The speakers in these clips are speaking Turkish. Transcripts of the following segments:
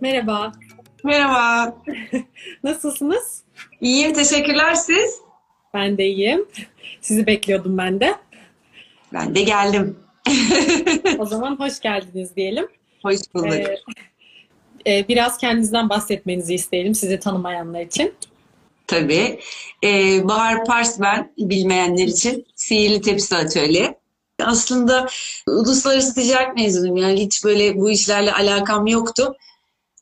Merhaba. Merhaba. Nasılsınız? İyiyim, teşekkürler siz. Ben de iyiyim. Sizi bekliyordum ben de. Ben de geldim. o zaman hoş geldiniz diyelim. Hoş bulduk. Ee, e, biraz kendinizden bahsetmenizi isteyelim sizi tanımayanlar için. Tabii. Ee, Bahar Pars ben, bilmeyenler için. Sihirli Tepsi Atölye. Aslında uluslararası ticaret mezunuyum. Yani hiç böyle bu işlerle alakam yoktu.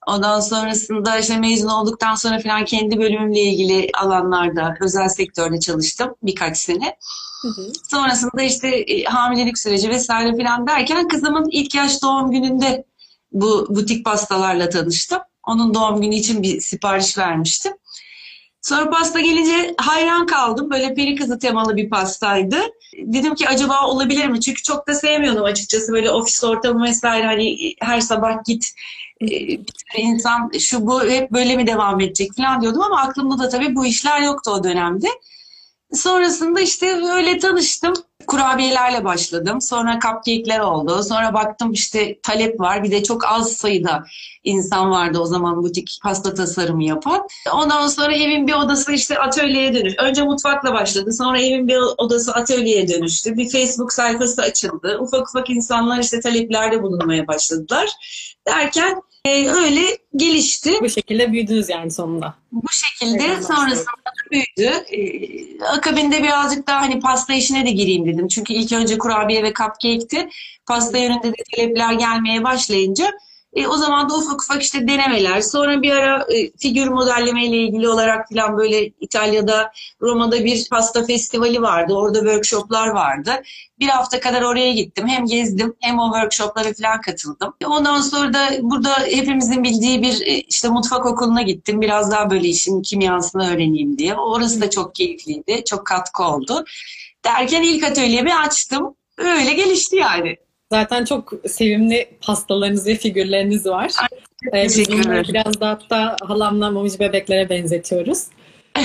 Ondan sonrasında işte mezun olduktan sonra falan kendi bölümümle ilgili alanlarda özel sektörde çalıştım birkaç sene. Hı hı. Sonrasında işte e, hamilelik süreci vesaire falan derken kızımın ilk yaş doğum gününde bu butik pastalarla tanıştım. Onun doğum günü için bir sipariş vermiştim. Sonra pasta gelince hayran kaldım. Böyle peri kızı temalı bir pastaydı. Dedim ki acaba olabilir mi? Çünkü çok da sevmiyordum açıkçası böyle ofis ortamı vesaire hani her sabah git e, insan şu bu hep böyle mi devam edecek falan diyordum ama aklımda da tabii bu işler yoktu o dönemde. Sonrasında işte öyle tanıştım. Kurabiyelerle başladım. Sonra cupcake'ler oldu. Sonra baktım işte talep var. Bir de çok az sayıda insan vardı o zaman butik pasta tasarımı yapan. Ondan sonra evin bir odası işte atölyeye dönüş. Önce mutfakla başladı. Sonra evin bir odası atölyeye dönüştü. Bir Facebook sayfası açıldı. Ufak ufak insanlar işte taleplerde bulunmaya başladılar. Derken e, öyle gelişti. Bu şekilde büyüdünüz yani sonunda. Bu şekilde sonrasında büyüdü. Ee, akabinde birazcık daha hani pasta işine de gireyim dedim. Çünkü ilk önce kurabiye ve cupcake'ti. Pasta yönünde de talepler gelmeye başlayınca e, o zaman da ufak ufak işte denemeler. Sonra bir ara e, figür modelleme ile ilgili olarak falan böyle İtalya'da, Roma'da bir pasta festivali vardı. Orada workshoplar vardı. Bir hafta kadar oraya gittim. Hem gezdim hem o workshoplara falan katıldım. Ondan sonra da burada hepimizin bildiği bir e, işte mutfak okuluna gittim. Biraz daha böyle işin kimyasını öğreneyim diye. Orası da çok keyifliydi. Çok katkı oldu. Derken ilk atölyemi açtım. Öyle gelişti yani. Zaten çok sevimli pastalarınız ve figürleriniz var. Ee, biz bunları biraz da hatta halamla momici bebeklere benzetiyoruz. Ee,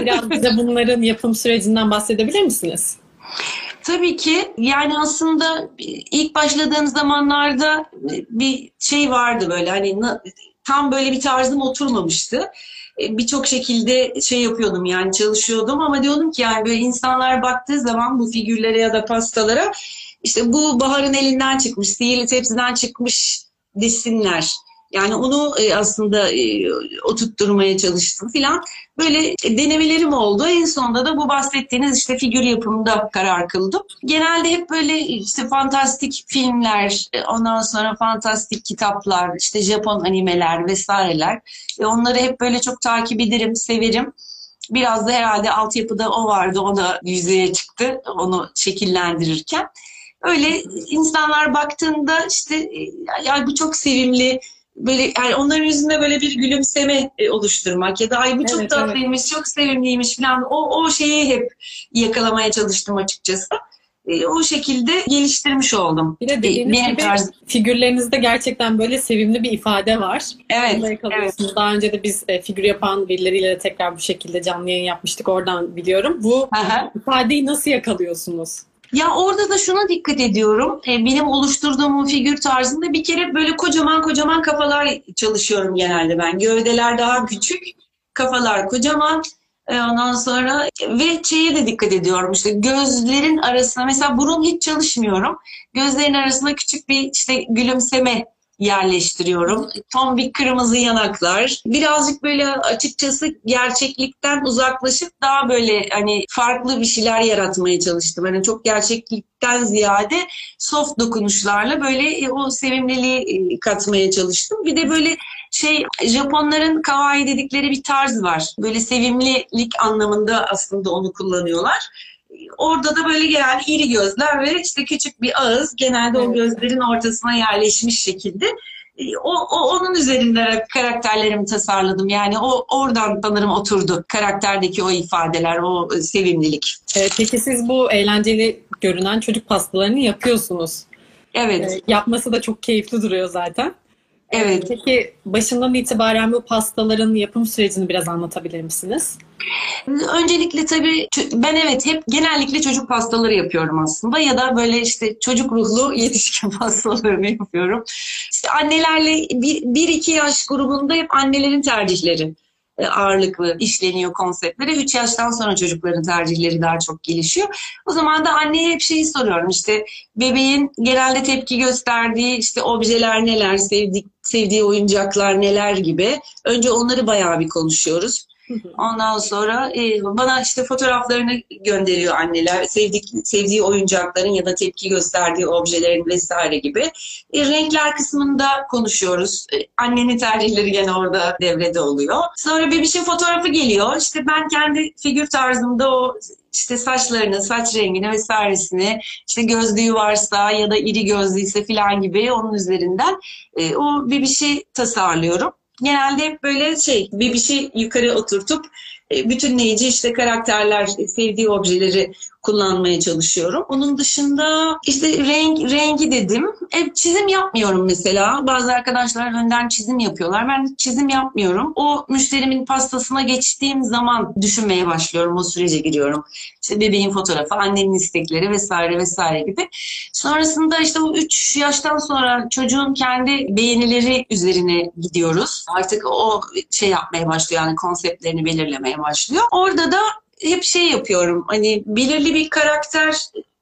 biraz bize bunların yapım sürecinden bahsedebilir misiniz? Tabii ki. Yani aslında ilk başladığım zamanlarda bir şey vardı böyle hani tam böyle bir tarzım oturmamıştı. Ee, birçok şekilde şey yapıyordum yani çalışıyordum ama diyordum ki yani böyle insanlar baktığı zaman bu figürlere ya da pastalara işte bu Bahar'ın elinden çıkmış, sihirli tepsiden çıkmış desinler. Yani onu e, aslında e, oturtturmaya çalıştım filan. Böyle denemelerim oldu. En sonunda da bu bahsettiğiniz işte figür yapımında karar kıldım. Genelde hep böyle işte fantastik filmler, e, ondan sonra fantastik kitaplar, işte Japon animeler vesaireler. Ve onları hep böyle çok takip ederim, severim. Biraz da herhalde altyapıda o vardı, o da yüzeye çıktı onu şekillendirirken. Öyle insanlar baktığında işte ya bu çok sevimli böyle yani onların yüzünde böyle bir gülümseme e, oluşturmak ya da ay bu çok evet, tatlıymış, evet. çok sevimliymiş falan o o şeyi hep yakalamaya çalıştım açıkçası. E, o şekilde geliştirmiş oldum. Bir de dediğiniz Benim gibi tarz... figürlerinizde gerçekten böyle sevimli bir ifade var. Evet. evet. Daha önce de biz figür yapan birileriyle de tekrar bu şekilde canlı yayın yapmıştık. Oradan biliyorum. Bu Aha. ifadeyi nasıl yakalıyorsunuz? Ya orada da şuna dikkat ediyorum. E, benim oluşturduğum figür tarzında bir kere böyle kocaman kocaman kafalar çalışıyorum genelde ben. Gövdeler daha küçük, kafalar kocaman. E, ondan sonra ve şeye de dikkat ediyorum işte gözlerin arasına mesela burun hiç çalışmıyorum. Gözlerin arasına küçük bir işte gülümseme yerleştiriyorum. Tom bir kırmızı yanaklar. Birazcık böyle açıkçası gerçeklikten uzaklaşıp daha böyle hani farklı bir şeyler yaratmaya çalıştım. Hani çok gerçeklikten ziyade soft dokunuşlarla böyle e, o sevimliliği e, katmaya çalıştım. Bir de böyle şey Japonların kawaii dedikleri bir tarz var. Böyle sevimlilik anlamında aslında onu kullanıyorlar orada da böyle genelde iri gözler ve işte küçük bir ağız genelde evet. o gözlerin ortasına yerleşmiş şekilde e, o, o onun üzerinde karakterlerimi tasarladım. Yani o oradan sanırım oturdu karakterdeki o ifadeler, o sevimlilik. Evet, peki siz bu eğlenceli görünen çocuk pastalarını yapıyorsunuz. Evet. Ee, yapması da çok keyifli duruyor zaten. Evet. Peki başından itibaren bu pastaların yapım sürecini biraz anlatabilir misiniz? Öncelikle tabii ben evet hep genellikle çocuk pastaları yapıyorum aslında ya da böyle işte çocuk ruhlu yetişkin pastalarını yapıyorum. İşte annelerle 1-2 yaş grubunda hep annelerin tercihleri ağırlıklı işleniyor konseptlere. 3 yaştan sonra çocukların tercihleri daha çok gelişiyor. O zaman da anneye hep şeyi soruyorum işte bebeğin genelde tepki gösterdiği işte objeler neler, sevdik, sevdiği oyuncaklar neler gibi. Önce onları bayağı bir konuşuyoruz. Ondan sonra e, bana işte fotoğraflarını gönderiyor anneler. Sevdik, sevdiği oyuncakların ya da tepki gösterdiği objelerin vesaire gibi. E, renkler kısmında konuşuyoruz. E, annenin tercihleri gene orada devrede oluyor. Sonra bebişin fotoğrafı geliyor. İşte ben kendi figür tarzımda o işte saçlarını, saç rengini vesairesini, işte gözlüğü varsa ya da iri gözlüyse falan gibi onun üzerinden e, o bir şey tasarlıyorum genelde hep böyle şey bir şey yukarı oturtup bütünleyici işte karakterler, sevdiği objeleri kullanmaya çalışıyorum. Onun dışında işte renk rengi dedim. E, çizim yapmıyorum mesela. Bazı arkadaşlar önden çizim yapıyorlar. Ben çizim yapmıyorum. O müşterimin pastasına geçtiğim zaman düşünmeye başlıyorum. O sürece giriyorum. İşte bebeğin fotoğrafı, annenin istekleri vesaire vesaire gibi. Sonrasında işte o 3 yaştan sonra çocuğun kendi beğenileri üzerine gidiyoruz. Artık o şey yapmaya başlıyor yani konseptlerini belirlemeye başlıyor. Orada da hep şey yapıyorum. Hani belirli bir karakter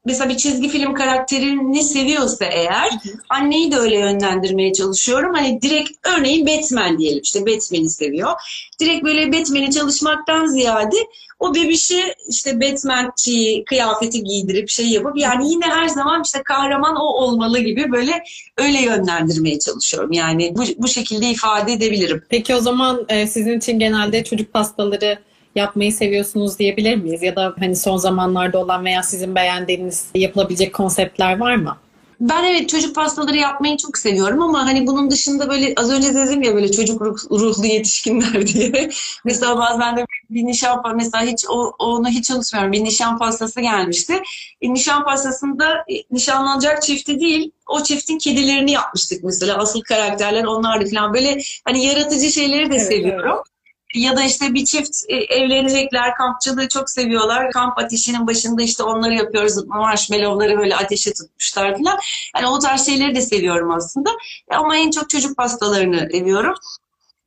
mesela bir çizgi film karakterini seviyorsa eğer anneyi de öyle yönlendirmeye çalışıyorum. Hani direkt örneğin Batman diyelim işte Batman'i seviyor. Direkt böyle Batman'i çalışmaktan ziyade o bebişi işte Batman'ci kıyafeti giydirip şey yapıp yani yine her zaman işte kahraman o olmalı gibi böyle öyle yönlendirmeye çalışıyorum. Yani bu, bu şekilde ifade edebilirim. Peki o zaman e, sizin için genelde çocuk pastaları yapmayı seviyorsunuz diyebilir miyiz? Ya da hani son zamanlarda olan veya sizin beğendiğiniz yapılabilecek konseptler var mı? Ben evet çocuk pastaları yapmayı çok seviyorum ama hani bunun dışında böyle az önce dedim ya böyle çocuk ruh, ruhlu yetişkinler diye. mesela bazen de bir nişan mesela hiç o, onu hiç unutmuyorum. Bir nişan pastası gelmişti. E, nişan pastasında e, nişanlanacak çifti değil o çiftin kedilerini yapmıştık mesela. Asıl karakterler onlardı falan. Böyle hani yaratıcı şeyleri de evet, seviyorum. Evet. Ya da işte bir çift e, evlenecekler, kampçılığı çok seviyorlar. Kamp ateşinin başında işte onları yapıyoruz. Marshmallowları böyle ateşe tutmuşlar falan. Yani o tarz şeyleri de seviyorum aslında. Ama en çok çocuk pastalarını seviyorum.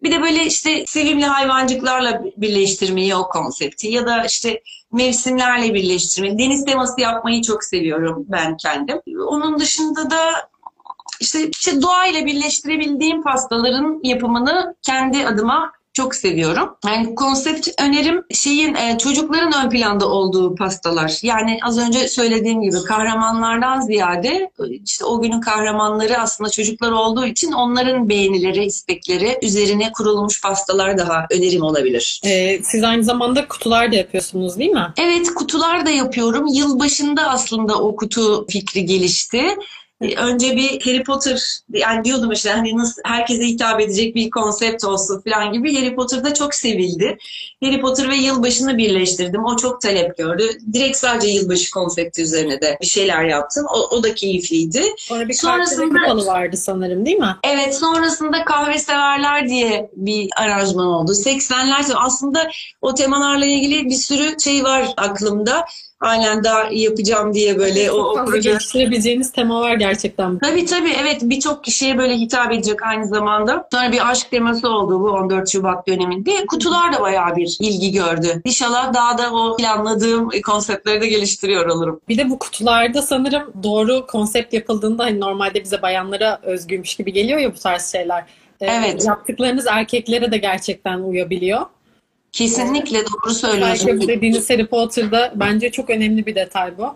Bir de böyle işte sevimli hayvancıklarla birleştirmeyi o konsepti ya da işte mevsimlerle birleştirmeyi. Deniz teması yapmayı çok seviyorum ben kendim. Onun dışında da işte, işte doğayla birleştirebildiğim pastaların yapımını kendi adıma çok seviyorum. Yani konsept önerim şeyin e, çocukların ön planda olduğu pastalar. Yani az önce söylediğim gibi kahramanlardan ziyade işte o günün kahramanları aslında çocuklar olduğu için onların beğenileri, istekleri üzerine kurulmuş pastalar daha önerim olabilir. Ee, siz aynı zamanda kutular da yapıyorsunuz değil mi? Evet kutular da yapıyorum. Yıl başında aslında o kutu fikri gelişti. Ee, önce bir Harry Potter yani diyordum işte hani nasıl herkese hitap edecek bir konsept olsun falan gibi Harry Potter'da çok sevildi. Harry Potter ve yılbaşını birleştirdim. O çok talep gördü. Direkt sadece yılbaşı konsepti üzerine de bir şeyler yaptım. O, o da keyifliydi. Sonra bir sonrasında kapalı vardı sanırım değil mi? Evet sonrasında kahve severler diye bir aranjman oldu. 80'ler aslında o temalarla ilgili bir sürü şey var aklımda halen daha yapacağım diye böyle çok o, o proje. geliştirebileceğiniz tema var gerçekten. Tabii tabii evet birçok kişiye böyle hitap edecek aynı zamanda. Sonra bir aşk teması oldu bu 14 Şubat döneminde. Kutular da bayağı bir ilgi gördü. İnşallah daha da o planladığım konseptleri de geliştiriyor olurum. Bir de bu kutularda sanırım doğru konsept yapıldığında hani normalde bize bayanlara özgüymüş gibi geliyor ya bu tarz şeyler. Ee, evet. Yaptıklarınız erkeklere de gerçekten uyabiliyor. Kesinlikle doğru söylüyorsun. Belki dediğiniz Harry Potter'da bence çok önemli bir detay bu.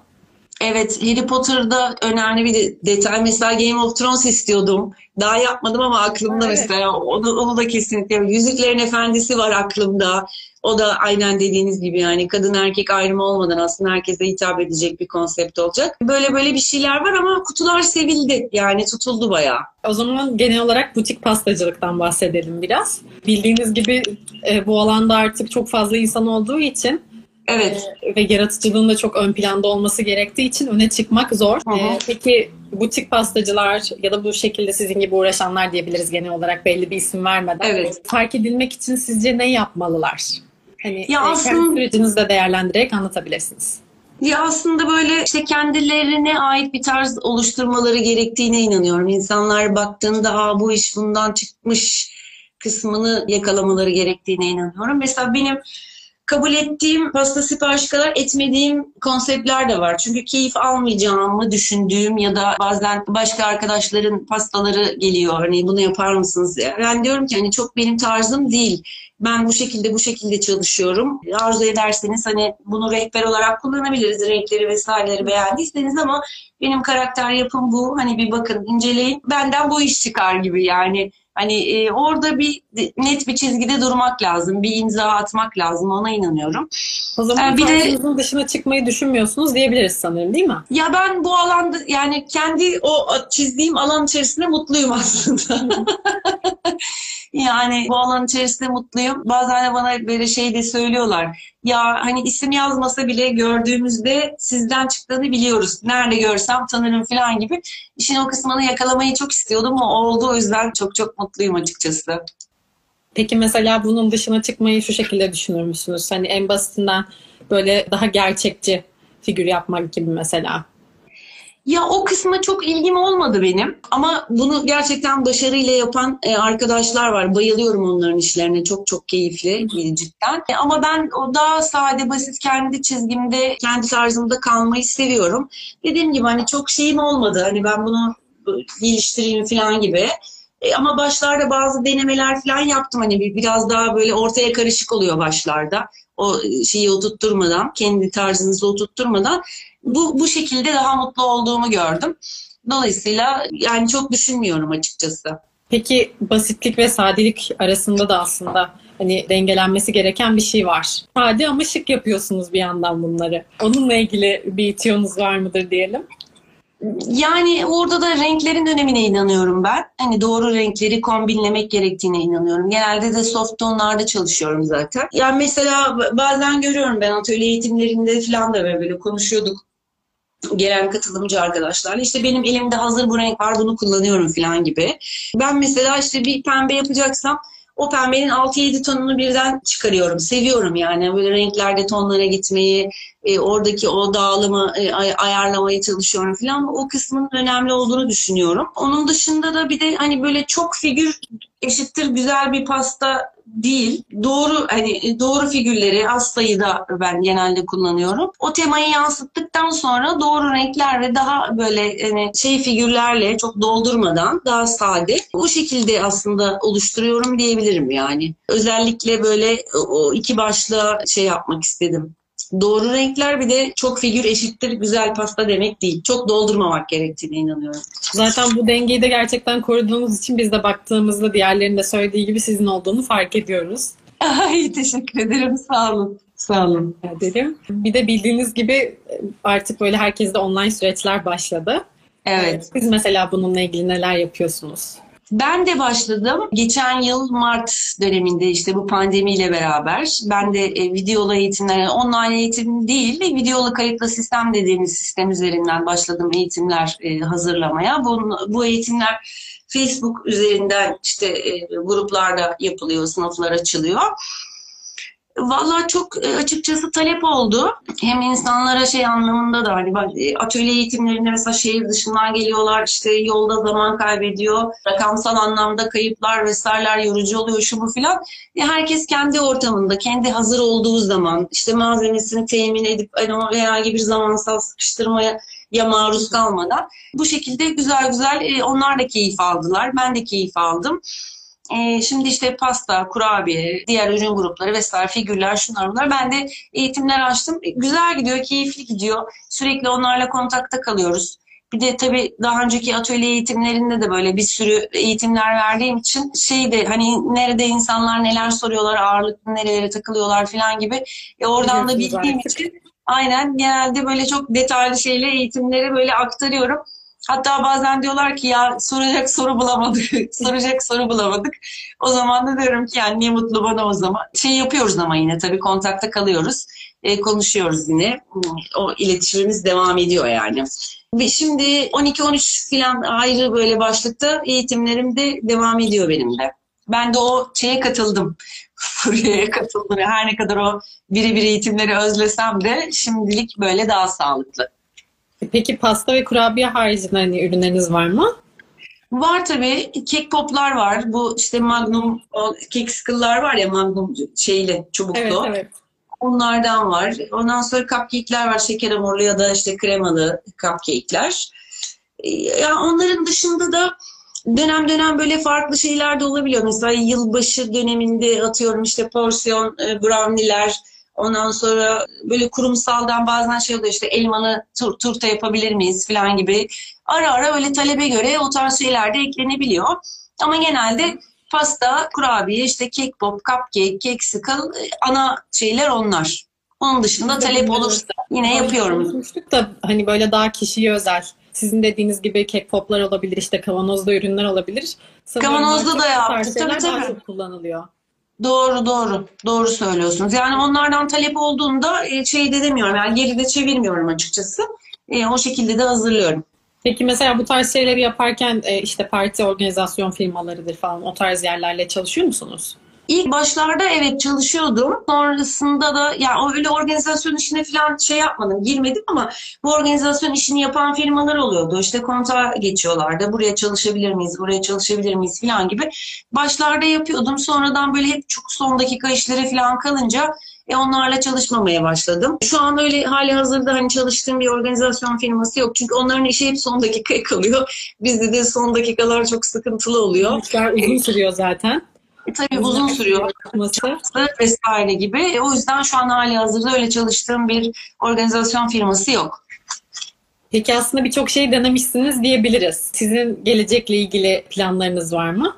Evet Harry Potter'da önemli bir detay. Mesela Game of Thrones istiyordum. Daha yapmadım ama aklımda evet. mesela. Onu, onu da kesinlikle. Yüzüklerin Efendisi var aklımda. O da aynen dediğiniz gibi yani kadın erkek ayrımı olmadan aslında herkese hitap edecek bir konsept olacak. Böyle böyle bir şeyler var ama kutular sevildi. Yani tutuldu bayağı. O zaman genel olarak butik pastacılıktan bahsedelim biraz. Bildiğiniz gibi e, bu alanda artık çok fazla insan olduğu için Evet. Ee, ve yaratıcılığın da çok ön planda olması gerektiği için öne çıkmak zor. Ee, peki butik pastacılar ya da bu şekilde sizin gibi uğraşanlar diyebiliriz genel olarak belli bir isim vermeden. Evet. Fark edilmek için sizce ne yapmalılar? Hani ya e, aslında... kendi sürecinizi de değerlendirerek anlatabilirsiniz. Ya aslında böyle işte kendilerine ait bir tarz oluşturmaları gerektiğine inanıyorum. İnsanlar baktığında Aa, bu iş bundan çıkmış kısmını yakalamaları gerektiğine inanıyorum. Mesela benim kabul ettiğim pasta sipariş kadar etmediğim konseptler de var. Çünkü keyif almayacağımı düşündüğüm ya da bazen başka arkadaşların pastaları geliyor. Hani bunu yapar mısınız diye. Ben diyorum ki hani çok benim tarzım değil. Ben bu şekilde bu şekilde çalışıyorum. Arzu ederseniz hani bunu rehber olarak kullanabiliriz. Renkleri vesaireleri beğendiyseniz ama benim karakter yapım bu. Hani bir bakın inceleyin. Benden bu iş çıkar gibi yani. Hani e, orada bir net bir çizgide durmak lazım. Bir imza atmak lazım. Ona inanıyorum. O zaman ee, bir de dışına çıkmayı düşünmüyorsunuz diyebiliriz sanırım değil mi? Ya ben bu alanda yani kendi o çizdiğim alan içerisinde mutluyum aslında. yani bu alan içerisinde mutluyum. Bazen de bana böyle şey de söylüyorlar. Ya hani isim yazmasa bile gördüğümüzde sizden çıktığını biliyoruz. Nerede görsem tanırım falan gibi. İşin o kısmını yakalamayı çok istiyordum ama oldu. O yüzden çok çok mutluyum açıkçası. Peki mesela bunun dışına çıkmayı şu şekilde düşünür müsünüz? Hani en basitinden böyle daha gerçekçi figür yapmak gibi mesela. Ya o kısma çok ilgim olmadı benim ama bunu gerçekten başarıyla yapan e, arkadaşlar var. Bayılıyorum onların işlerine. Çok çok keyifli cidden. E, ama ben o daha sade, basit kendi çizgimde, kendi tarzımda kalmayı seviyorum. Dediğim gibi hani çok şeyim olmadı. Hani ben bunu geliştireyim falan gibi. E, ama başlarda bazı denemeler falan yaptım. Hani biraz daha böyle ortaya karışık oluyor başlarda. O şeyi oturtturmadan, kendi tarzınızı oturtturmadan bu, bu şekilde daha mutlu olduğumu gördüm. Dolayısıyla yani çok düşünmüyorum açıkçası. Peki basitlik ve sadelik arasında da aslında hani dengelenmesi gereken bir şey var. Sade ama şık yapıyorsunuz bir yandan bunları. Onunla ilgili bir tiyonuz var mıdır diyelim? Yani orada da renklerin önemine inanıyorum ben. Hani doğru renkleri kombinlemek gerektiğine inanıyorum. Genelde de soft tonlarda çalışıyorum zaten. Yani mesela bazen görüyorum ben atölye eğitimlerinde falan da böyle konuşuyorduk gelen katılımcı arkadaşlarla işte benim elimde hazır bu renk var bunu kullanıyorum falan gibi. Ben mesela işte bir pembe yapacaksam o pembenin 6-7 tonunu birden çıkarıyorum. Seviyorum yani böyle renklerde tonlara gitmeyi, e, oradaki o dağılımı e, ay- ayarlamaya çalışıyorum falan. O kısmın önemli olduğunu düşünüyorum. Onun dışında da bir de hani böyle çok figür eşittir güzel bir pasta değil. Doğru hani doğru figürleri az sayıda ben genelde kullanıyorum. O temayı yansıttıktan sonra doğru renkler ve daha böyle hani şey figürlerle çok doldurmadan daha sade o şekilde aslında oluşturuyorum diyebilirim yani. Özellikle böyle o iki başlığa şey yapmak istedim. Doğru renkler bir de çok figür eşittir güzel pasta demek değil. Çok doldurmamak gerektiğine inanıyorum. Zaten bu dengeyi de gerçekten koruduğumuz için biz de baktığımızda diğerlerinin de söylediği gibi sizin olduğunu fark ediyoruz. Ay teşekkür ederim. Sağ olun. Sağ olun. Dedim. Bir de bildiğiniz gibi artık böyle herkeste online süreçler başladı. Evet. Siz mesela bununla ilgili neler yapıyorsunuz? Ben de başladım. Geçen yıl Mart döneminde işte bu pandemiyle beraber ben de e, videolu eğitimler, online eğitim değil de videolu kayıtlı sistem dediğimiz sistem üzerinden başladım eğitimler e, hazırlamaya. Bu, bu eğitimler Facebook üzerinden işte e, gruplarda yapılıyor, sınıflar açılıyor. Valla çok e, açıkçası talep oldu. Hem insanlara şey anlamında da hani e, atölye eğitimlerinde mesela şehir dışından geliyorlar işte yolda zaman kaybediyor. Rakamsal anlamda kayıplar vesaireler yorucu oluyor şu bu filan. E herkes kendi ortamında, kendi hazır olduğu zaman işte malzemesini temin edip hani herhangi bir zamansal sıkıştırmaya ya maruz kalmadan bu şekilde güzel güzel onlar da keyif aldılar. Ben de keyif aldım. E, şimdi işte pasta, kurabiye, diğer ürün grupları vesaire figürler şunlar bunlar. Ben de eğitimler açtım. E, güzel gidiyor, keyifli gidiyor. Sürekli onlarla kontakta kalıyoruz. Bir de tabii daha önceki atölye eğitimlerinde de böyle bir sürü eğitimler verdiğim için şey de hani nerede insanlar neler soruyorlar, ağırlıklı nerelere takılıyorlar falan gibi. E oradan da bildiğim için aynen genelde böyle çok detaylı şeyle eğitimleri böyle aktarıyorum. Hatta bazen diyorlar ki ya soracak soru bulamadık, soracak soru bulamadık. O zaman da diyorum ki yani niye mutlu bana o zaman. Şey yapıyoruz ama yine tabii kontakta kalıyoruz. E, konuşuyoruz yine. O iletişimimiz devam ediyor yani. Ve şimdi 12-13 falan ayrı böyle başlıkta eğitimlerim de devam ediyor benim de. Ben de o şeye katıldım. Furya'ya katıldım. Her ne kadar o birebir eğitimleri özlesem de şimdilik böyle daha sağlıklı. Peki pasta ve kurabiye haricinde hani ürünleriniz var mı? Var tabii. Kek poplar var. Bu işte Magnum o kek sıkıllar var ya Magnum şeyli, çubuklu. Evet, evet. Onlardan var. Ondan sonra cupcake'ler var. Şeker hamurlu ya da işte kremalı cupcake'ler. Yani onların dışında da dönem dönem böyle farklı şeyler de olabiliyor. Mesela yılbaşı döneminde atıyorum işte porsiyon e, brownie'ler, ondan sonra böyle kurumsaldan bazen şey oluyor işte elmalı tur, turta yapabilir miyiz falan gibi. Ara ara öyle talebe göre o tarz şeyler de eklenebiliyor. Ama genelde pasta, kurabiye, işte kek pop, cupcake, kek sıkıl ana şeyler onlar. Onun dışında talep olursa yine yapıyorum. Konuşmuştuk da hani böyle daha kişiye özel sizin dediğiniz gibi kek poplar olabilir, işte kavanozda ürünler olabilir. Sanırım kavanozda da yaptık. Tabii tabii. çok kullanılıyor. Doğru doğru. Doğru söylüyorsunuz. Yani onlardan talep olduğunda e, şey de demiyorum. Yani geride çevirmiyorum açıkçası. E, o şekilde de hazırlıyorum. Peki mesela bu tarz şeyleri yaparken e, işte parti organizasyon firmalarıdır falan o tarz yerlerle çalışıyor musunuz? İlk başlarda evet çalışıyordum. Sonrasında da ya öyle organizasyon işine falan şey yapmadım, girmedim ama bu organizasyon işini yapan firmalar oluyordu. İşte kontağa geçiyorlardı. Buraya çalışabilir miyiz, buraya çalışabilir miyiz falan gibi. Başlarda yapıyordum. Sonradan böyle hep çok son dakika işleri falan kalınca e onlarla çalışmamaya başladım. Şu an öyle hali hazırda hani çalıştığım bir organizasyon firması yok. Çünkü onların işi hep son dakikaya kalıyor. Bizde de son dakikalar çok sıkıntılı oluyor. İşler uzun sürüyor zaten. E, tabii uzun sürüyor. Vesaire gibi. E, o yüzden şu an hali hazırda öyle çalıştığım bir organizasyon firması yok. Peki aslında birçok şey denemişsiniz diyebiliriz. Sizin gelecekle ilgili planlarınız var mı?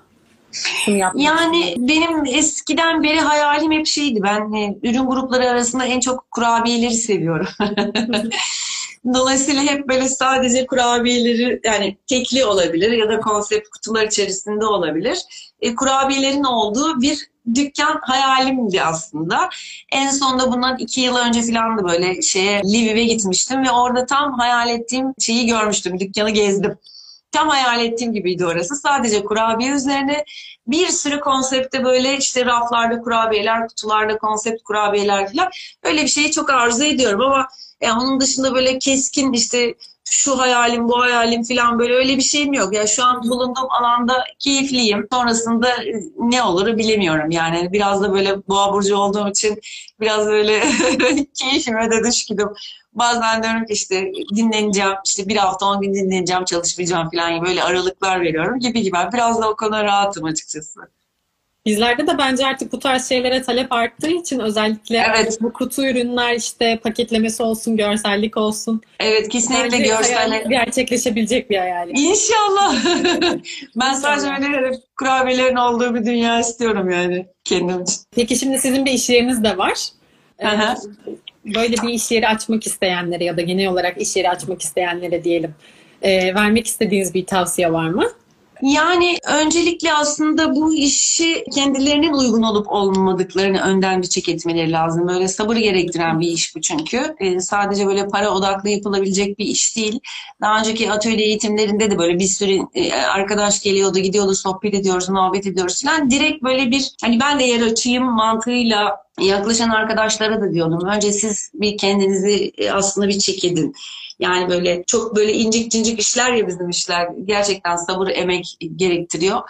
Yani benim eskiden beri hayalim hep şeydi. Ben e, ürün grupları arasında en çok kurabiyeleri seviyorum. Dolayısıyla hep böyle sadece kurabiyeleri yani tekli olabilir ya da konsept kutular içerisinde olabilir. E, kurabiyelerin olduğu bir dükkan hayalimdi aslında. En sonunda bundan iki yıl önce falan da böyle şeye Lviv'e gitmiştim ve orada tam hayal ettiğim şeyi görmüştüm. Dükkanı gezdim. Tam hayal ettiğim gibiydi orası. Sadece kurabiye üzerine bir sürü konsepte böyle işte raflarda kurabiyeler, kutularda konsept kurabiyeler falan. Öyle bir şeyi çok arzu ediyorum ama yani onun dışında böyle keskin işte şu hayalim bu hayalim falan böyle öyle bir şeyim yok. Ya yani şu an bulunduğum alanda keyifliyim. Sonrasında e, ne olur bilemiyorum yani. Biraz da böyle boğa burcu olduğum için biraz böyle keyfime de düşkünüm. Bazen diyorum ki işte dinleneceğim, işte bir hafta on gün dinleneceğim, çalışmayacağım falan böyle aralıklar veriyorum gibi gibi. Biraz da o konuda rahatım açıkçası. Bizlerde de bence artık bu tarz şeylere talep arttığı için özellikle evet. bu kutu ürünler işte paketlemesi olsun, görsellik olsun. Evet kesinlikle görsellik. Gerçekleşebilecek bir hayal. İnşallah. ben sadece öyle kurabiyelerin olduğu bir dünya istiyorum yani kendim için. Peki şimdi sizin bir iş yeriniz de var. Ee, böyle bir iş yeri açmak isteyenlere ya da genel olarak iş yeri açmak isteyenlere diyelim. E, vermek istediğiniz bir tavsiye var mı? Yani öncelikle aslında bu işi kendilerinin uygun olup olmadıklarını önden bir çek etmeleri lazım. Böyle sabır gerektiren bir iş bu çünkü. Ee, sadece böyle para odaklı yapılabilecek bir iş değil. Daha önceki atölye eğitimlerinde de böyle bir sürü e, arkadaş geliyordu, gidiyordu, sohbet ediyoruz, muhabbet ediyoruz falan. Direkt böyle bir hani ben de yer açayım mantığıyla yaklaşan arkadaşlara da diyordum. Önce siz bir kendinizi e, aslında bir çek edin. Yani böyle çok böyle incik cincik işler ya bizim işler. Gerçekten sabır, emek gerektiriyor.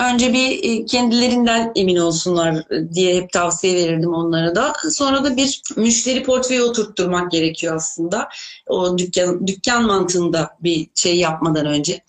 Önce bir e, kendilerinden emin olsunlar diye hep tavsiye verirdim onlara da. Sonra da bir müşteri portföyü oturtturmak gerekiyor aslında. O dükkan, dükkan mantığında bir şey yapmadan önce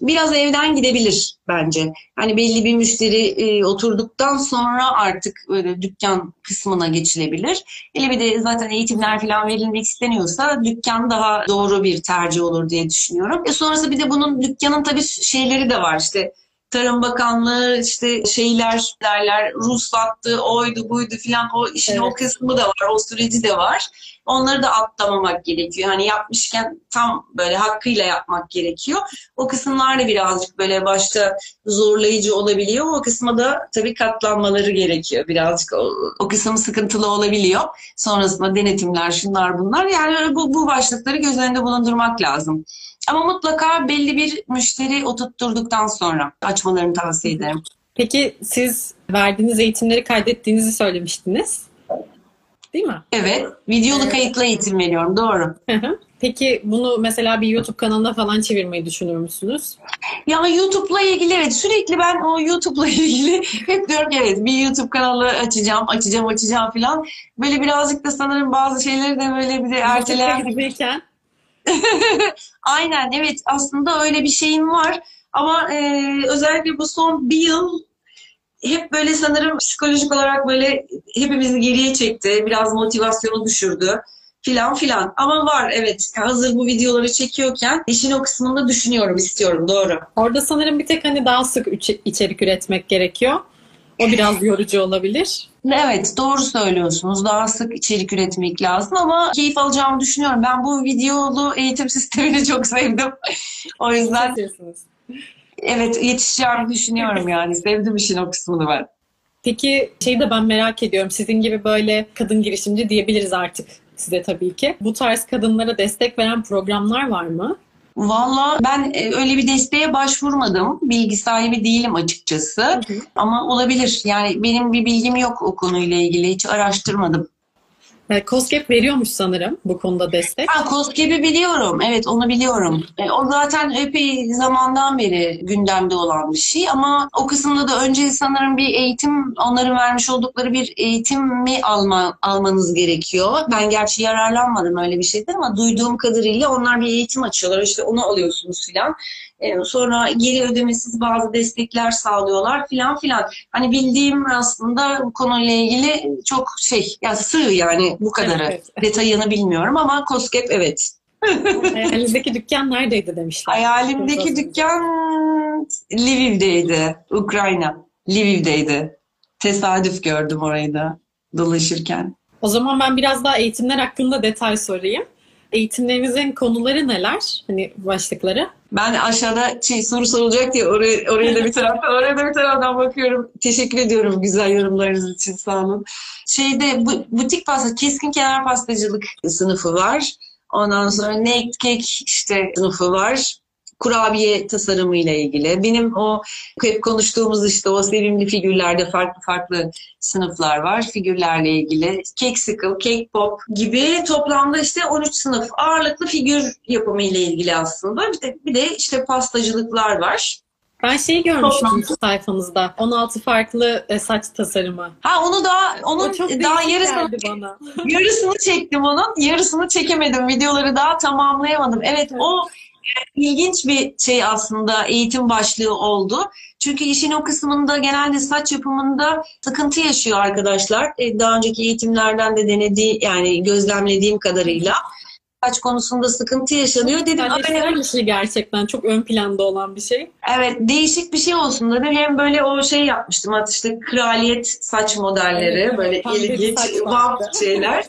biraz evden gidebilir bence. Hani belli bir müşteri e, oturduktan sonra artık böyle dükkan kısmına geçilebilir. Hele bir de zaten eğitimler falan verilmek isteniyorsa dükkan daha doğru bir tercih olur diye düşünüyorum. E sonrası bir de bunun dükkanın tabii şeyleri de var işte Tarım Bakanlığı işte şeyler derler ruhsattı, oydu buydu filan o işin evet. o kısmı da var, o süreci de var. Onları da atlamamak gerekiyor. Hani yapmışken tam böyle hakkıyla yapmak gerekiyor. O kısımlar da birazcık böyle başta zorlayıcı olabiliyor. O kısma da tabii katlanmaları gerekiyor. Birazcık o, o kısım sıkıntılı olabiliyor. Sonrasında denetimler, şunlar bunlar. Yani bu, bu başlıkları göz önünde bulundurmak lazım. Ama mutlaka belli bir müşteri oturtturduktan sonra açmalarını tavsiye ederim. Peki siz verdiğiniz eğitimleri kaydettiğinizi söylemiştiniz. Değil mi? Evet. Videolu evet. kayıtlı eğitim veriyorum. Doğru. Peki bunu mesela bir YouTube kanalına falan çevirmeyi düşünür müsünüz? Ya YouTube'la ilgili evet sürekli ben o YouTube'la ilgili hep diyorum evet bir YouTube kanalı açacağım, açacağım, açacağım falan. Böyle birazcık da sanırım bazı şeyleri de böyle bir de erteler. Aynen evet aslında öyle bir şeyim var. Ama e, özellikle bu son bir yıl hep böyle sanırım psikolojik olarak böyle hepimizi geriye çekti. Biraz motivasyonu düşürdü filan filan. Ama var evet hazır bu videoları çekiyorken işin o kısmında düşünüyorum, istiyorum doğru. Orada sanırım bir tek hani daha sık içerik üretmek gerekiyor. O biraz yorucu olabilir. Evet doğru söylüyorsunuz. Daha sık içerik üretmek lazım ama keyif alacağımı düşünüyorum. Ben bu videolu eğitim sistemini çok sevdim. o yüzden evet yetişeceğimi düşünüyorum yani. Sevdim işin o kısmını ben. Peki şeyi de ben merak ediyorum. Sizin gibi böyle kadın girişimci diyebiliriz artık size tabii ki. Bu tarz kadınlara destek veren programlar var mı? Valla ben e, öyle bir desteğe başvurmadım. Bilgi sahibi değilim açıkçası. Hı hı. Ama olabilir. Yani benim bir bilgim yok o konuyla ilgili. Hiç araştırmadım. COSGAP veriyormuş sanırım bu konuda destek. Ha, COSGAP'i biliyorum. Evet onu biliyorum. E, o zaten epey zamandan beri gündemde olan bir şey ama o kısımda da önce sanırım bir eğitim, onların vermiş oldukları bir eğitim mi alma, almanız gerekiyor. Ben gerçi yararlanmadım öyle bir şeyden ama duyduğum kadarıyla onlar bir eğitim açıyorlar. İşte onu alıyorsunuz filan. E, sonra geri ödemesiz bazı destekler sağlıyorlar filan filan. Hani bildiğim aslında bu konuyla ilgili çok şey ya sığ yani bu kadarı. Evet. Detayını bilmiyorum ama COSGAP evet. Hayalindeki dükkan neredeydi demişler. Hayalimdeki dükkan Lviv'deydi. Ukrayna. Lviv'deydi. Tesadüf gördüm orayı da dolaşırken. O zaman ben biraz daha eğitimler hakkında detay sorayım. Eğitimlerinizin konuları neler? Hani başlıkları? Ben aşağıda şey, soru sorulacak diye oraya, oraya da bir taraftan oraya da bir taraftan bakıyorum. Teşekkür ediyorum güzel yorumlarınız için sağ olun. Şeyde bu, butik pasta, keskin kenar pastacılık sınıfı var. Ondan sonra naked cake işte sınıfı var kurabiye tasarımı ile ilgili. Benim o hep konuştuğumuz işte o sevimli figürlerde farklı farklı sınıflar var figürlerle ilgili. Cake Sickle, Cake Pop gibi toplamda işte 13 sınıf ağırlıklı figür yapımı ile ilgili aslında. Bir de, bir de işte pastacılıklar var. Ben şeyi görmüştüm Toplam. sayfanızda. 16 farklı e, saç tasarımı. Ha onu da onun daha yarısını bana. yarısını çektim onun. Yarısını çekemedim. Videoları daha tamamlayamadım. Evet, evet. o ilginç bir şey aslında eğitim başlığı oldu. Çünkü işin o kısmında genelde saç yapımında sıkıntı yaşıyor arkadaşlar. E, daha önceki eğitimlerden de denediği yani gözlemlediğim kadarıyla saç konusunda sıkıntı yaşanıyor. Dedim yani bir şey gerçekten çok ön planda olan bir şey. Evet değişik bir şey olsun dedim. Hem böyle o şey yapmıştım işte kraliyet saç modelleri evet, böyle ilginç vamp şeyler.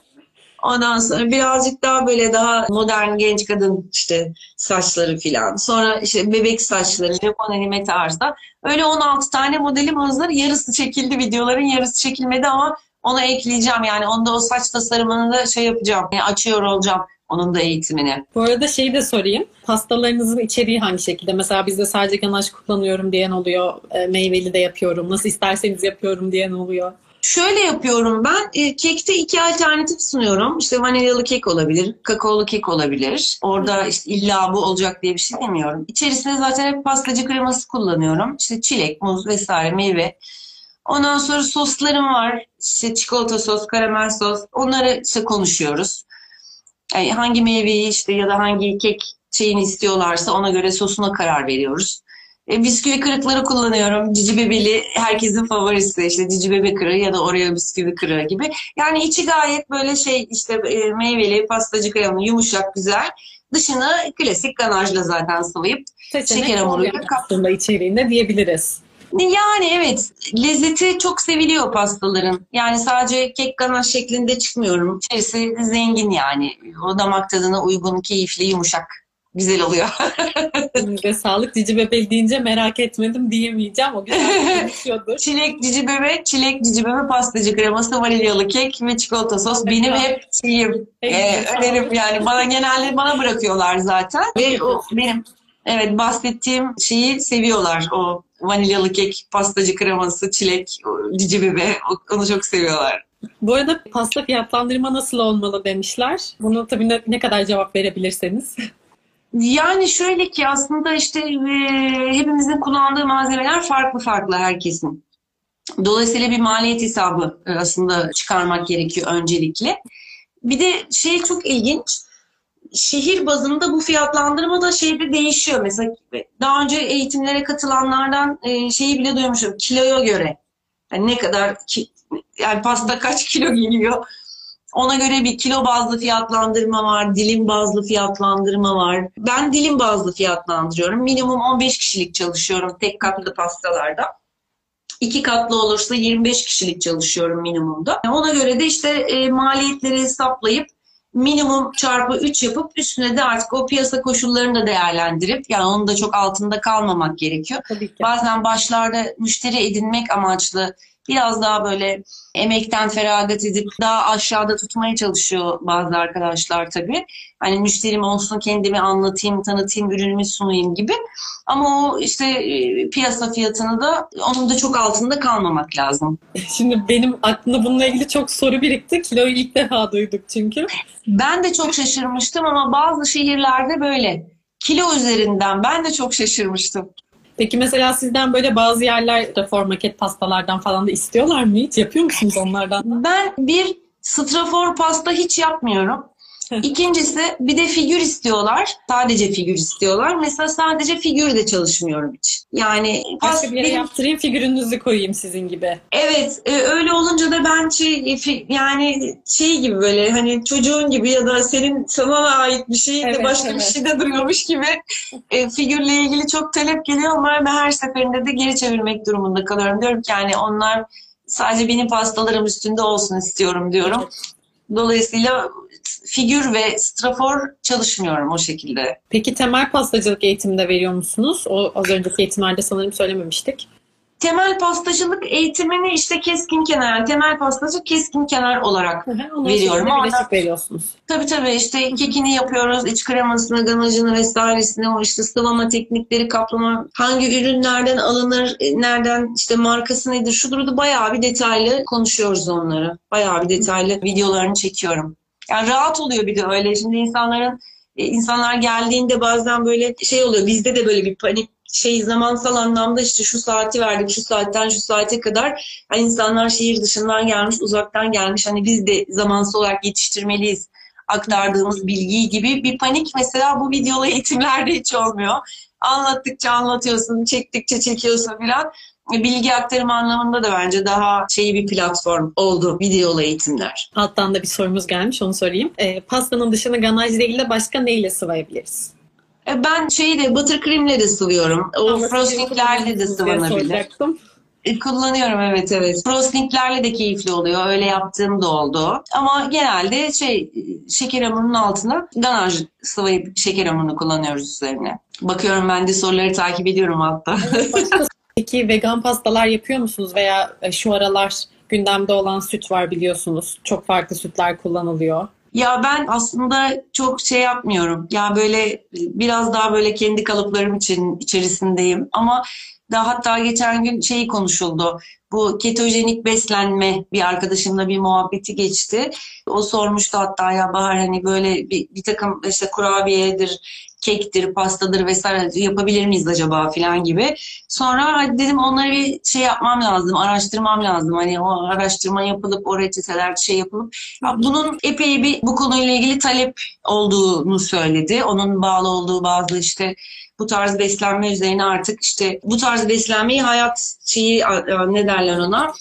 Ondan sonra birazcık daha böyle daha modern genç kadın işte saçları filan. Sonra işte bebek saçları, Japon anime tarzda. Öyle 16 tane modelim hazır. Yarısı çekildi videoların, yarısı çekilmedi ama onu ekleyeceğim. Yani onda o saç tasarımını da şey yapacağım. Yani açıyor olacağım onun da eğitimini. Bu arada şeyi de sorayım. Pastalarınızın içeriği hangi şekilde? Mesela bizde sadece ganaş kullanıyorum diyen oluyor. E, meyveli de yapıyorum. Nasıl isterseniz yapıyorum diyen oluyor. Şöyle yapıyorum ben. E, kekte iki alternatif sunuyorum. İşte vanilyalı kek olabilir, kakaolu kek olabilir. Orada işte illa bu olacak diye bir şey demiyorum. İçerisinde zaten hep pastacı kreması kullanıyorum. İşte çilek, muz vesaire meyve. Ondan sonra soslarım var. İşte çikolata sos, karamel sos. Onları işte konuşuyoruz. Yani hangi meyveyi işte ya da hangi kek şeyini istiyorlarsa ona göre sosuna karar veriyoruz. E, bisküvi kırıkları kullanıyorum. Cici bebeli herkesin favorisi işte cici bebe kırığı ya da oraya bisküvi kırığı gibi. Yani içi gayet böyle şey işte e, meyveli pastacı kremalı yumuşak güzel. Dışını klasik ganajla zaten sıvayıp şeker hamuruyla kaptığında içeriğinde diyebiliriz. Yani evet lezzeti çok seviliyor pastaların. Yani sadece kek ganaş şeklinde çıkmıyorum. İçerisi zengin yani. O damak tadına uygun, keyifli, yumuşak. Güzel oluyor. Elinize sağlık. Cici bebek deyince merak etmedim diyemeyeceğim. O güzel konuşuyordur. çilek cici bebek, çilek cici bebek pastacı kreması, vanilyalı kek ve çikolata sos. Benim hep şeyim, e, önerim yani. Bana genelde bana bırakıyorlar zaten. Ve o benim evet bahsettiğim şeyi seviyorlar. O vanilyalı kek, pastacı kreması, çilek, cici bebe. Onu çok seviyorlar. Bu arada pasta fiyatlandırma nasıl olmalı demişler. Bunu tabii ne, ne kadar cevap verebilirseniz. Yani şöyle ki aslında işte e, hepimizin kullandığı malzemeler farklı farklı herkesin. Dolayısıyla bir maliyet hesabı e, aslında çıkarmak gerekiyor öncelikle. Bir de şey çok ilginç. Şehir bazında bu fiyatlandırma da şeyde değişiyor. Mesela daha önce eğitimlere katılanlardan e, şeyi bile duymuşum. Kiloya göre. Yani ne kadar ki, yani pasta kaç kilo geliyor ona göre bir kilo bazlı fiyatlandırma var, dilim bazlı fiyatlandırma var. Ben dilim bazlı fiyatlandırıyorum. Minimum 15 kişilik çalışıyorum tek katlı pastalarda. İki katlı olursa 25 kişilik çalışıyorum minimumda. Ona göre de işte e, maliyetleri hesaplayıp minimum çarpı 3 yapıp üstüne de artık o piyasa koşullarını da değerlendirip yani onun da çok altında kalmamak gerekiyor. Bazen başlarda müşteri edinmek amaçlı biraz daha böyle emekten feragat edip daha aşağıda tutmaya çalışıyor bazı arkadaşlar tabii. Hani müşterim olsun kendimi anlatayım, tanıtayım, ürünümü sunayım gibi. Ama o işte e, piyasa fiyatını da onun da çok altında kalmamak lazım. Şimdi benim aklımda bununla ilgili çok soru birikti. Kiloyu ilk defa duyduk çünkü. Ben de çok şaşırmıştım ama bazı şehirlerde böyle. Kilo üzerinden ben de çok şaşırmıştım. Peki mesela sizden böyle bazı yerler reform maket pastalardan falan da istiyorlar mı hiç? Yapıyor musunuz onlardan? Ben bir strafor pasta hiç yapmıyorum. İkincisi bir de figür istiyorlar. Sadece figür istiyorlar. Mesela sadece figür de çalışmıyorum hiç. Yani Başka bir benim... yaptırayım figürünüzü koyayım sizin gibi. Evet e, öyle olunca da ben şey, e, yani şey gibi böyle hani çocuğun gibi ya da senin sana ait bir şey evet, de başka evet. bir şey de duruyormuş gibi e, figürle ilgili çok talep geliyor ama ben her seferinde de geri çevirmek durumunda kalıyorum. Diyorum ki yani onlar sadece benim pastalarım üstünde olsun istiyorum diyorum. Evet. Dolayısıyla figür ve strafor çalışmıyorum o şekilde. Peki temel pastacılık eğitiminde veriyor musunuz? O az önceki eğitimlerde sanırım söylememiştik temel pastacılık eğitimini işte keskin kenar, temel pastacı keskin kenar olarak Onu veriyorum. Orada, veriyorsunuz. Tabii tabii işte kekini yapıyoruz, iç kremasını, ganajını vesairesini, o işte sıvama teknikleri, kaplama, hangi ürünlerden alınır, e, nereden işte markası nedir, şu da bayağı bir detaylı konuşuyoruz onları. Bayağı bir detaylı videolarını çekiyorum. Yani rahat oluyor bir de öyle. Şimdi insanların e, insanlar geldiğinde bazen böyle şey oluyor. Bizde de böyle bir panik şey zamansal anlamda işte şu saati verdik, şu saatten şu saate kadar hani insanlar şehir dışından gelmiş, uzaktan gelmiş. Hani biz de zamansal olarak yetiştirmeliyiz aktardığımız bilgiyi gibi bir panik mesela bu videolu eğitimlerde hiç olmuyor. Anlattıkça anlatıyorsun, çektikçe çekiyorsun filan. Bilgi aktarımı anlamında da bence daha şeyi bir platform oldu videolu eğitimler. Alttan da bir sorumuz gelmiş onu sorayım. E, pastanın dışını ganaj değil de başka neyle sıvayabiliriz? E, ben şeyi de buttercream'le de sıvıyorum. O frostinglerle de sıvanabilir. E, kullanıyorum evet evet. Frostinglerle de keyifli oluyor. Öyle yaptığım da oldu. Ama genelde şey şeker hamurunun altına ganaj sıvayıp şeker hamurunu kullanıyoruz üzerine. Bakıyorum ben de soruları takip ediyorum hatta. Peki vegan pastalar yapıyor musunuz veya e, şu aralar gündemde olan süt var biliyorsunuz. Çok farklı sütler kullanılıyor. Ya ben aslında çok şey yapmıyorum. Ya böyle biraz daha böyle kendi kalıplarım için içerisindeyim. Ama daha hatta geçen gün şeyi konuşuldu. Bu ketojenik beslenme bir arkadaşımla bir muhabbeti geçti. O sormuştu hatta ya Bahar hani böyle bir, bir takım işte kurabiyedir, kektir, pastadır vesaire yapabilir miyiz acaba filan gibi. Sonra dedim onları bir şey yapmam lazım, araştırmam lazım. Hani o araştırma yapılıp o reçeteler şey yapılıp bunun epey bir bu konuyla ilgili talep olduğunu söyledi. Onun bağlı olduğu bazı işte bu tarz beslenme üzerine artık işte bu tarz beslenmeyi hayat şeyi ne derler ona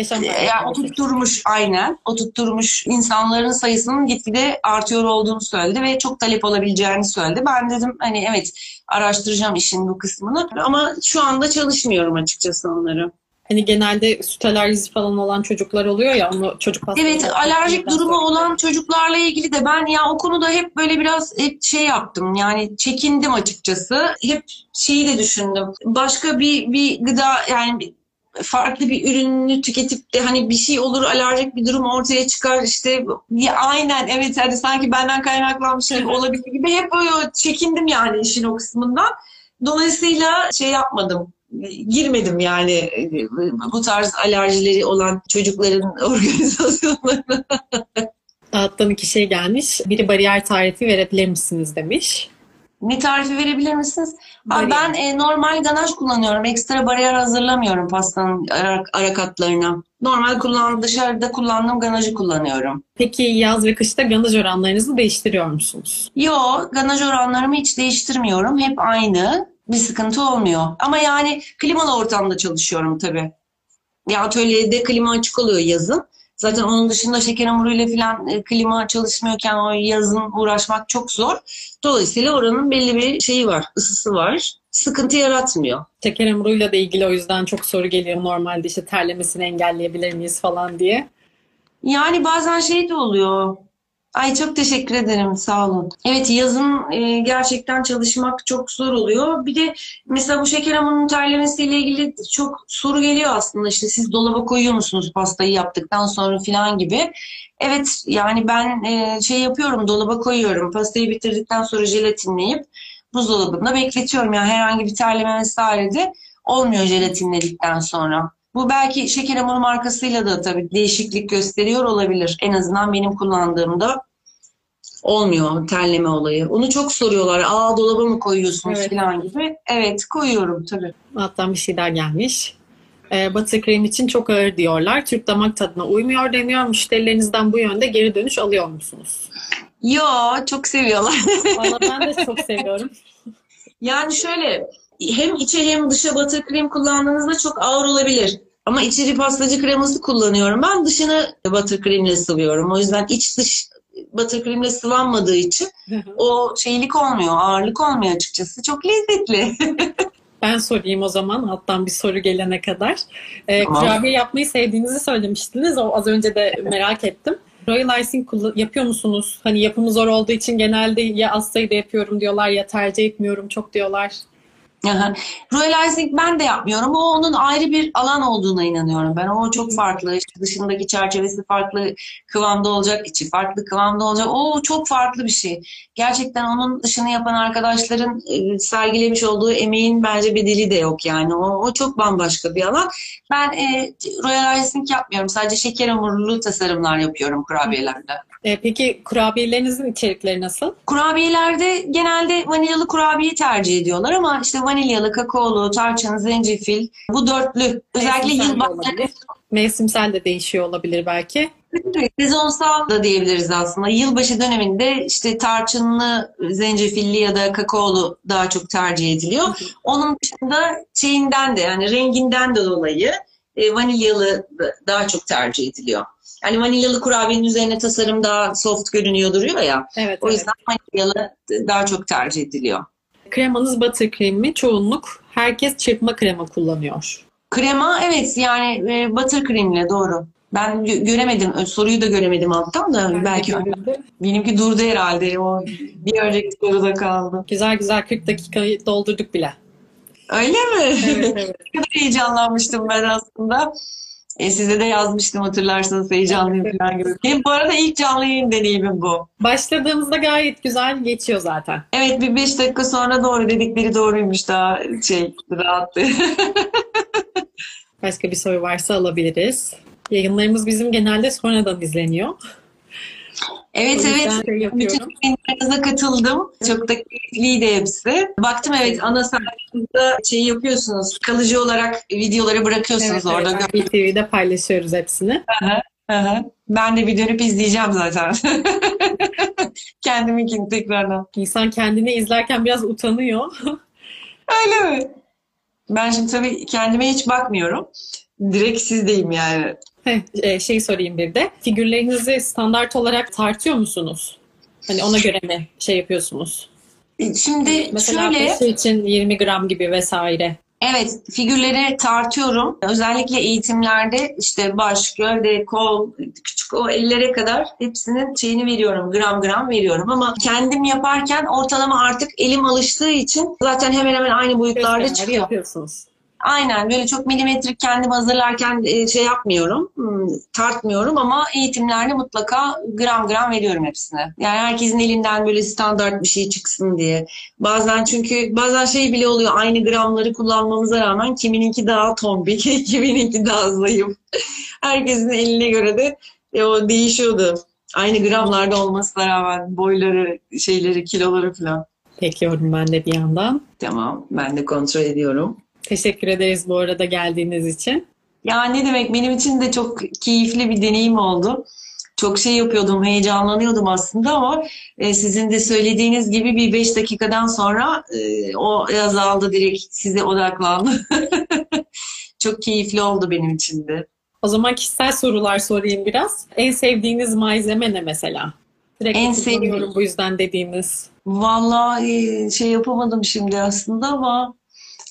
Yaşam yani oturtturmuş aynen. Oturtturmuş insanların sayısının gitgide artıyor olduğunu söyledi ve çok talep olabileceğini söyledi. Ben dedim hani evet araştıracağım işin bu kısmını ama şu anda çalışmıyorum açıkçası onları. Hani genelde süt alerjisi falan olan çocuklar oluyor ya onu çocuk Evet alerjik durumu sonra. olan çocuklarla ilgili de ben ya o konuda hep böyle biraz hep şey yaptım yani çekindim açıkçası. Hep şeyi de düşündüm. Başka bir bir gıda yani farklı bir ürünü tüketip de hani bir şey olur alerjik bir durum ortaya çıkar işte ya aynen evet hadi sanki benden kaynaklanmış gibi olabilir gibi hep böyle çekindim yani işin o kısmından. Dolayısıyla şey yapmadım girmedim yani bu tarz alerjileri olan çocukların organizasyonlarına. Alttan iki şey gelmiş. Biri bariyer tarifi verebilir misiniz demiş. Ne tarifi verebilir misiniz? Ha, ben e, normal ganaj kullanıyorum. Ekstra bariyer hazırlamıyorum pastanın ara, ara katlarına. Normal kullan dışarıda kullandığım ganajı kullanıyorum. Peki yaz ve kışta ganaj oranlarınızı değiştiriyor musunuz? Yok, ganaj oranlarımı hiç değiştirmiyorum. Hep aynı. Bir sıkıntı olmuyor. Ama yani klimalı ortamda çalışıyorum tabii. Ya atölyede klima açık oluyor yazın. Zaten onun dışında şeker hamuruyla falan e, klima çalışmıyorken o yazın uğraşmak çok zor. Dolayısıyla oranın belli bir şeyi var, ısısı var. Sıkıntı yaratmıyor. Şeker hamuruyla da ilgili o yüzden çok soru geliyor normalde işte terlemesini engelleyebilir miyiz falan diye. Yani bazen şey de oluyor. Ay çok teşekkür ederim. Sağ olun. Evet yazın e, gerçekten çalışmak çok zor oluyor. Bir de mesela bu şeker hamurunun terlemesiyle ilgili çok soru geliyor aslında. İşte siz dolaba koyuyor musunuz pastayı yaptıktan sonra falan gibi. Evet yani ben e, şey yapıyorum dolaba koyuyorum. Pastayı bitirdikten sonra jelatinleyip buzdolabında bekletiyorum. Yani herhangi bir terleme vesaire de olmuyor jelatinledikten sonra. Bu belki şeker hamuru markasıyla da tabii değişiklik gösteriyor olabilir. En azından benim kullandığımda olmuyor terleme olayı. Onu çok soruyorlar. Aa dolaba mı koyuyorsunuz evet. falan gibi. Evet koyuyorum tabii. Hatta bir şey daha gelmiş. Ee, buttercream için çok ağır diyorlar. Türk damak tadına uymuyor deniyor. Müşterilerinizden bu yönde geri dönüş alıyor musunuz? Yo çok seviyorlar. Valla ben de çok seviyorum. Yani şöyle hem içe hem dışa buttercream kullandığınızda çok ağır olabilir. Ama içeri pastacı kreması kullanıyorum. Ben dışını buttercreamle sıvıyorum. O yüzden iç dış buttercreamle sıvanmadığı için o şeylik olmuyor, ağırlık olmuyor açıkçası. Çok lezzetli. ben sorayım o zaman alttan bir soru gelene kadar. Ee, tamam. Kurabiye yapmayı sevdiğinizi söylemiştiniz. O az önce de merak ettim. Royal icing yapıyor musunuz? Hani yapımı zor olduğu için genelde ya az sayıda yapıyorum diyorlar ya tercih etmiyorum çok diyorlar. Aha. Royalizing ben de yapmıyorum. O onun ayrı bir alan olduğuna inanıyorum. Ben o çok farklı. İşte dışındaki çerçevesi farklı kıvamda olacak, içi farklı kıvamda olacak. O çok farklı bir şey. Gerçekten onun dışını yapan arkadaşların e, sergilemiş olduğu emeğin bence bir dili de yok yani. O, o çok bambaşka bir alan. Ben e, royalizing yapmıyorum. Sadece şeker hamurlu tasarımlar yapıyorum kurabiyelerde. E, peki kurabiyelerinizin içerikleri nasıl? Kurabiyelerde genelde vanilyalı kurabiye tercih ediyorlar ama işte vanilyalı, kakaolu, tarçın, zencefil bu dörtlü özellikle yılbaşları Mevsimsel de değişiyor olabilir belki. Sezonsal da diyebiliriz aslında. Yılbaşı döneminde işte tarçınlı, zencefilli ya da kakaolu daha çok tercih ediliyor. Onun dışında şeyinden de yani renginden de dolayı e, vanilyalı daha çok tercih ediliyor. Yani vanilyalı kurabiyenin üzerine tasarım daha soft görünüyor duruyor ya. Evet, o yüzden evet. vanilyalı daha çok tercih ediliyor. Kremanız buttercream mi? Çoğunluk herkes çırpma krema kullanıyor. Krema evet yani e, buttercream'le doğru. Ben göremedim. Soruyu da göremedim alttan da ben belki benimki durdu herhalde. O bir önceki soruda kaldı. Güzel güzel 40 dakikayı doldurduk bile. Öyle mi? Evet, evet. Çok heyecanlanmıştım ben aslında. E, size de yazmıştım hatırlarsanız heyecanlıyım falan gibi. Bu arada ilk canlı yayın deneyimim bu. Başladığımızda gayet güzel geçiyor zaten. Evet bir beş dakika sonra doğru dedikleri doğruymuş daha şey rahattı. Başka bir soru varsa alabiliriz. Yayınlarımız bizim genelde sonradan izleniyor. Evet evet. Şey Bütün yayınlarınıza katıldım. Çok da keyifliydi hepsi. Baktım evet ana sayfada şey yapıyorsunuz. Kalıcı olarak videoları bırakıyorsunuz evet, orada. Evet, TV'de paylaşıyoruz hepsini. Aha, aha. Ben de bir dönüp izleyeceğim zaten. Kendiminkini tekrardan. İnsan kendini izlerken biraz utanıyor. Öyle mi? Ben şimdi tabii kendime hiç bakmıyorum. Direkt sizdeyim yani. Heh, e, şey sorayım bir de. Figürlerinizi standart olarak tartıyor musunuz? Hani ona göre mi şey yapıyorsunuz? Şimdi Mesela şöyle başı için 20 gram gibi vesaire. Evet, figürleri tartıyorum. Özellikle eğitimlerde işte baş, gövde, kol, küçük o ellere kadar hepsinin şeyini veriyorum. Gram gram veriyorum. Ama kendim yaparken ortalama artık elim alıştığı için zaten hemen hemen aynı boyutlarda Gösteriler çıkıyor. yapıyorsunuz. Aynen böyle çok milimetrik kendim hazırlarken e, şey yapmıyorum, hmm, tartmıyorum ama eğitimlerde mutlaka gram gram veriyorum hepsine. Yani herkesin elinden böyle standart bir şey çıksın diye. Bazen çünkü bazen şey bile oluyor aynı gramları kullanmamıza rağmen kimininki daha tombik, kimininki daha zayıf. Herkesin eline göre de e, o değişiyordu. Aynı gramlarda olmasına rağmen boyları, şeyleri, kiloları falan. Bekliyorum ben de bir yandan. Tamam, ben de kontrol ediyorum. Teşekkür ederiz bu arada geldiğiniz için. Ya ne demek benim için de çok keyifli bir deneyim oldu. Çok şey yapıyordum, heyecanlanıyordum aslında ama e, sizin de söylediğiniz gibi bir beş dakikadan sonra e, o azaldı direkt size odaklandı. Çok keyifli oldu benim için de. O zaman kişisel sorular sorayım biraz. En sevdiğiniz malzeme ne mesela? Direkt En en sevdiğim- bu yüzden dediğiniz. Vallahi e, şey yapamadım şimdi aslında ama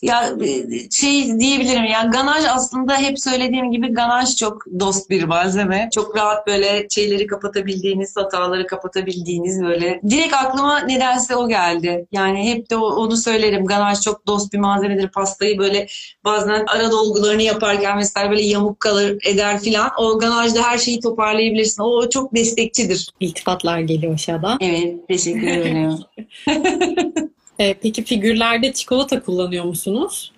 ya e, şey diyebilirim ya ganaj aslında hep söylediğim gibi ganaj çok dost bir malzeme. Çok rahat böyle şeyleri kapatabildiğiniz, hataları kapatabildiğiniz böyle. Direkt aklıma nedense o geldi. Yani hep de onu söylerim. Ganaj çok dost bir malzemedir. Pastayı böyle bazen ara dolgularını yaparken mesela böyle yamuk kalır eder filan. O ganajda her şeyi toparlayabilirsin. O çok destekçidir. İltifatlar geliyor aşağıdan. Evet, teşekkür ederim. Ee, peki figürlerde çikolata kullanıyor musunuz?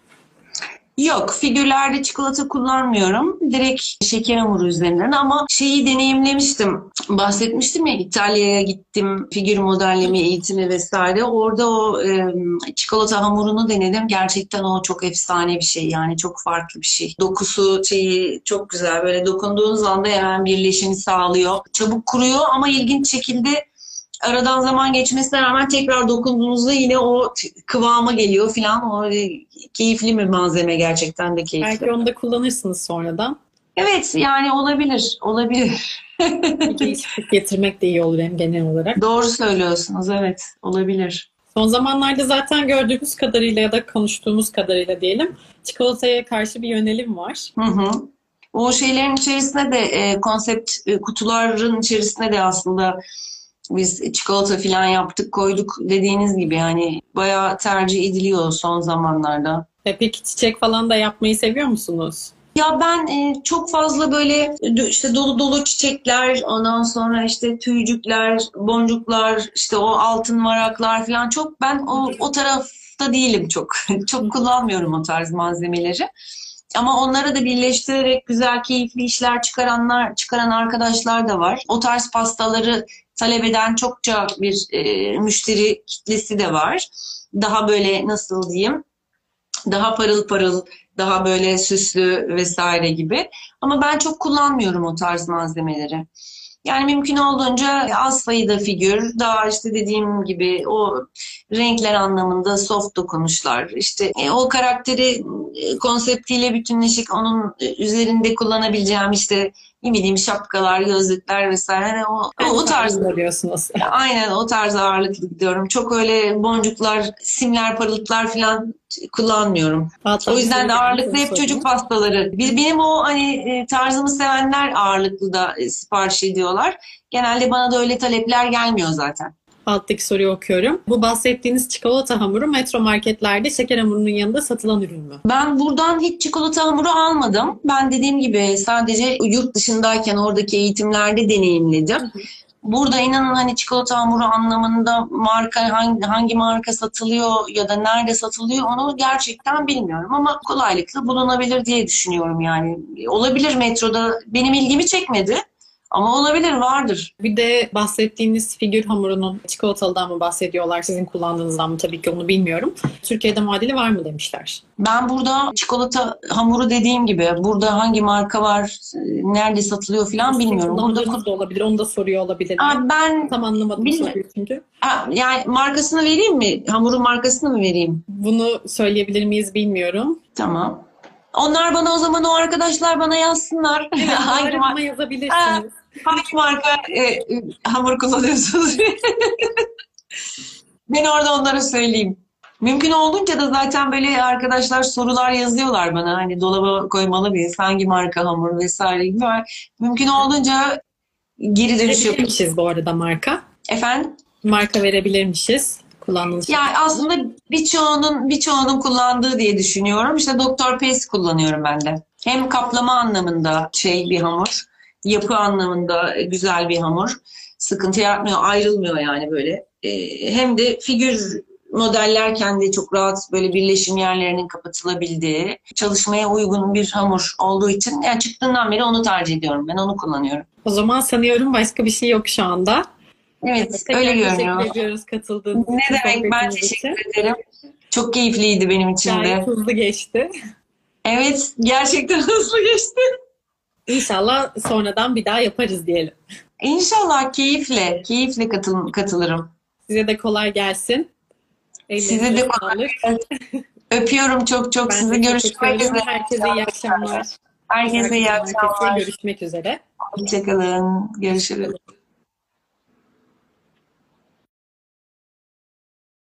Yok, figürlerde çikolata kullanmıyorum. Direkt şeker hamuru üzerinden ama şeyi deneyimlemiştim. Bahsetmiştim ya İtalya'ya gittim. Figür modelleme eğitimi vesaire. Orada o e, çikolata hamurunu denedim. Gerçekten o çok efsane bir şey. Yani çok farklı bir şey. Dokusu şeyi çok güzel. Böyle dokunduğunuz anda hemen birleşimi sağlıyor. Çabuk kuruyor ama ilginç şekilde aradan zaman geçmesine rağmen tekrar dokunduğunuzda yine o kıvama geliyor filan. O e, keyifli bir malzeme gerçekten de keyifli. Belki onu da kullanırsınız sonradan. Evet yani olabilir, olabilir. Değişiklik getirmek de iyi olur hem genel olarak. Doğru söylüyorsunuz, evet olabilir. Son zamanlarda zaten gördüğümüz kadarıyla ya da konuştuğumuz kadarıyla diyelim çikolataya karşı bir yönelim var. Hı hı. O şeylerin içerisinde de e, konsept e, kutuların içerisinde de aslında biz çikolata falan yaptık koyduk dediğiniz gibi yani bayağı tercih ediliyor son zamanlarda. E, peki çiçek falan da yapmayı seviyor musunuz? Ya ben e, çok fazla böyle işte dolu dolu çiçekler, ondan sonra işte tüycükler, boncuklar, işte o altın varaklar falan çok ben o o tarafta değilim çok. Çok kullanmıyorum o tarz malzemeleri. Ama onları da birleştirerek güzel, keyifli işler çıkaranlar, çıkaran arkadaşlar da var. O tarz pastaları talep eden çokça bir e, müşteri kitlesi de var. Daha böyle nasıl diyeyim? Daha parıl parıl, daha böyle süslü vesaire gibi. Ama ben çok kullanmıyorum o tarz malzemeleri. Yani mümkün olduğunca az sayıda figür, daha işte dediğim gibi o renkler anlamında soft dokunuşlar, işte e, o karakteri e, konseptiyle bütünleşik onun e, üzerinde kullanabileceğim işte ne bileyim şapkalar, gözlükler vesaire Hani o, o, o tarz arıyorsunuz. Aynen o tarz ağırlıklı gidiyorum. Çok öyle boncuklar, simler, parıltılar falan kullanmıyorum. Hatta O yüzden de ağırlıklı hep sorayım. çocuk pastaları. Benim o hani e, tarzımı sevenler ağırlıklı da e, sipariş ediyorlar. Genelde bana da öyle talepler gelmiyor zaten. Alttaki soruyu okuyorum. Bu bahsettiğiniz çikolata hamuru metro marketlerde şeker hamurunun yanında satılan ürün mü? Ben buradan hiç çikolata hamuru almadım. Ben dediğim gibi sadece yurt dışındayken oradaki eğitimlerde deneyimledim. Burada inanın hani çikolata hamuru anlamında marka hangi, hangi marka satılıyor ya da nerede satılıyor onu gerçekten bilmiyorum ama kolaylıkla bulunabilir diye düşünüyorum yani. Olabilir metroda benim ilgimi çekmedi ama olabilir vardır. Bir de bahsettiğiniz figür hamurunun çikolatalıdan mı bahsediyorlar, sizin kullandığınızdan mı tabii ki onu bilmiyorum. Türkiye'de muadili var mı demişler. Ben burada çikolata hamuru dediğim gibi burada hangi marka var, nerede satılıyor falan bilmiyorum. Burada da olabilir, onu da soruyor olabilir. Aa, ben Tam anlamadım Bilmiyorum. çünkü. Ha, yani markasını vereyim mi? Hamurun markasını mı vereyim? Bunu söyleyebilir miyiz bilmiyorum. Tamam. Onlar bana o zaman o arkadaşlar bana yazsınlar. hangi, Arama mar- yazabilirsiniz. hangi marka e, hamur kullanıyorsunuz? ben orada onlara söyleyeyim. Mümkün olduğunca da zaten böyle arkadaşlar sorular yazıyorlar bana. Hani dolaba koymalı mıyız? Hangi marka hamur vesaire gibi var. Mümkün olduğunca geri dönüş. Verebilirmişiz bu arada marka. Efendim? Marka verebilirmişiz. Kullandığınız Yani aslında birçoğunun birçoğunun kullandığı diye düşünüyorum. İşte Doktor Pace kullanıyorum ben de. Hem kaplama anlamında şey bir hamur, yapı anlamında güzel bir hamur. Sıkıntı yapmıyor, ayrılmıyor yani böyle. Ee, hem de figür modellerken de çok rahat böyle birleşim yerlerinin kapatılabildiği, çalışmaya uygun bir hamur olduğu için yani çıktığından beri onu tercih ediyorum. Ben onu kullanıyorum. O zaman sanıyorum başka bir şey yok şu anda. Evet, Tekrar öyle görünüyor. Teşekkür ediyoruz katıldığınız Ne için. demek ben için. teşekkür ederim. Çok keyifliydi benim için de. Gayet hızlı geçti. Evet, gerçekten hızlı geçti. İnşallah sonradan bir daha yaparız diyelim. İnşallah keyifle, keyifle katıl katılırım. Size de kolay gelsin. Size Ellerinize de kolay sağlık. Öpüyorum çok çok. Ben Sizi görüşmek üzere. Herkese iyi akşamlar. Herkese iyi Herkese akşamlar. Görüşmek üzere. Hoşçakalın. Görüşürüz.